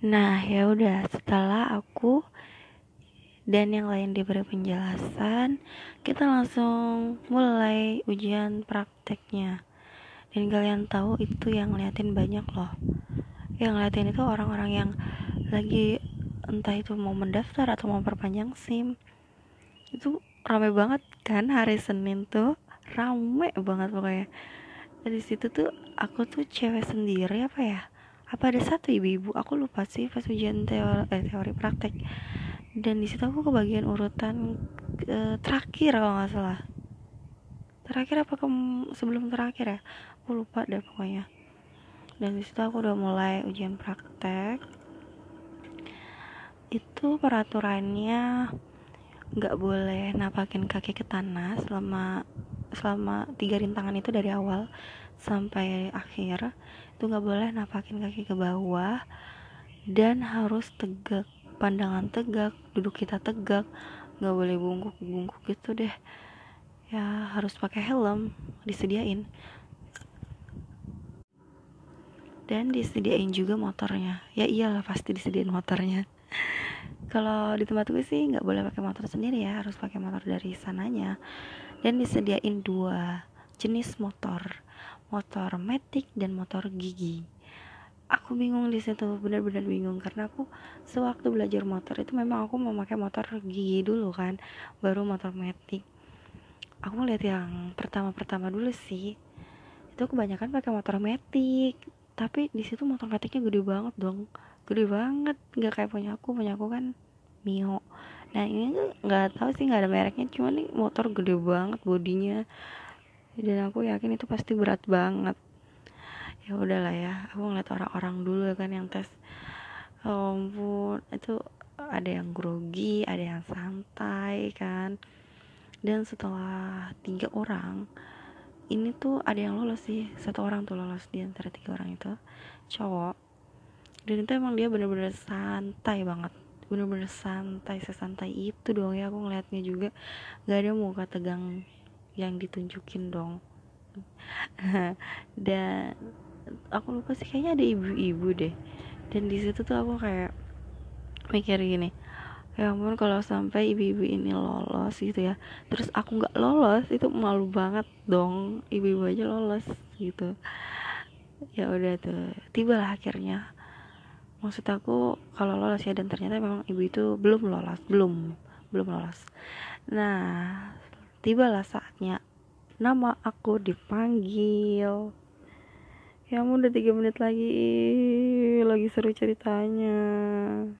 Nah, ya udah setelah aku dan yang lain diberi penjelasan, kita langsung mulai ujian prakteknya. Dan kalian tahu itu yang ngeliatin banyak loh. Yang ngeliatin itu orang-orang yang lagi entah itu mau mendaftar atau mau perpanjang SIM. Itu rame banget kan hari Senin tuh, rame banget pokoknya. Dari situ tuh aku tuh cewek sendiri apa ya? Apa ada satu ibu-ibu aku lupa sih pas ujian teori, eh, teori praktek. Dan di situ aku kebagian urutan ke, terakhir kalau nggak salah. Terakhir apa ke sebelum terakhir ya? Aku lupa deh pokoknya. Dan di situ aku udah mulai ujian praktek. Itu peraturannya nggak boleh napakin kaki ke tanah selama selama tiga rintangan itu dari awal sampai akhir itu nggak boleh napakin kaki ke bawah. Dan harus tegak pandangan tegak duduk kita tegak. Nggak boleh bungkuk bungkuk gitu deh. Ya harus pakai helm disediain. Dan disediain juga motornya. Ya iyalah pasti disediain motornya. Kalau di tempat gue sih nggak boleh pakai motor sendiri ya. Harus pakai motor dari sananya. Dan disediain dua jenis motor motor metik dan motor gigi. Aku bingung di situ benar-benar bingung karena aku sewaktu belajar motor itu memang aku mau pakai motor gigi dulu kan baru motor metik. Aku lihat yang pertama-pertama dulu sih itu kebanyakan pakai motor metik tapi di situ motor metiknya gede banget dong gede banget nggak kayak punya aku punya aku kan mio. Nah ini nggak tahu sih nggak ada mereknya cuma nih motor gede banget bodinya dan aku yakin itu pasti berat banget. Ya udahlah ya aku ngeliat orang-orang dulu kan yang tes. Oh ampun itu ada yang grogi ada yang santai kan. Dan setelah tiga orang ini tuh ada yang lolos sih. Satu orang tuh lolos di antara tiga orang itu cowok. Dan itu emang dia bener-bener santai banget. Bener-bener santai sesantai itu dong ya aku ngeliatnya juga. Gak ada muka tegang yang ditunjukin dong. Dan aku lupa sih kayaknya ada ibu-ibu deh. Dan di situ tuh aku kayak mikir gini ya ampun kalau sampai ibu-ibu ini lolos gitu ya. Terus aku nggak lolos itu malu banget dong ibu-ibu aja lolos gitu. Ya udah tuh tibalah akhirnya. Maksud aku kalau lolos ya dan ternyata memang ibu itu belum lolos belum belum lolos. Nah tibalah saatnya nama aku dipanggil. Ya udah tiga menit lagi. Lagi seru ceritanya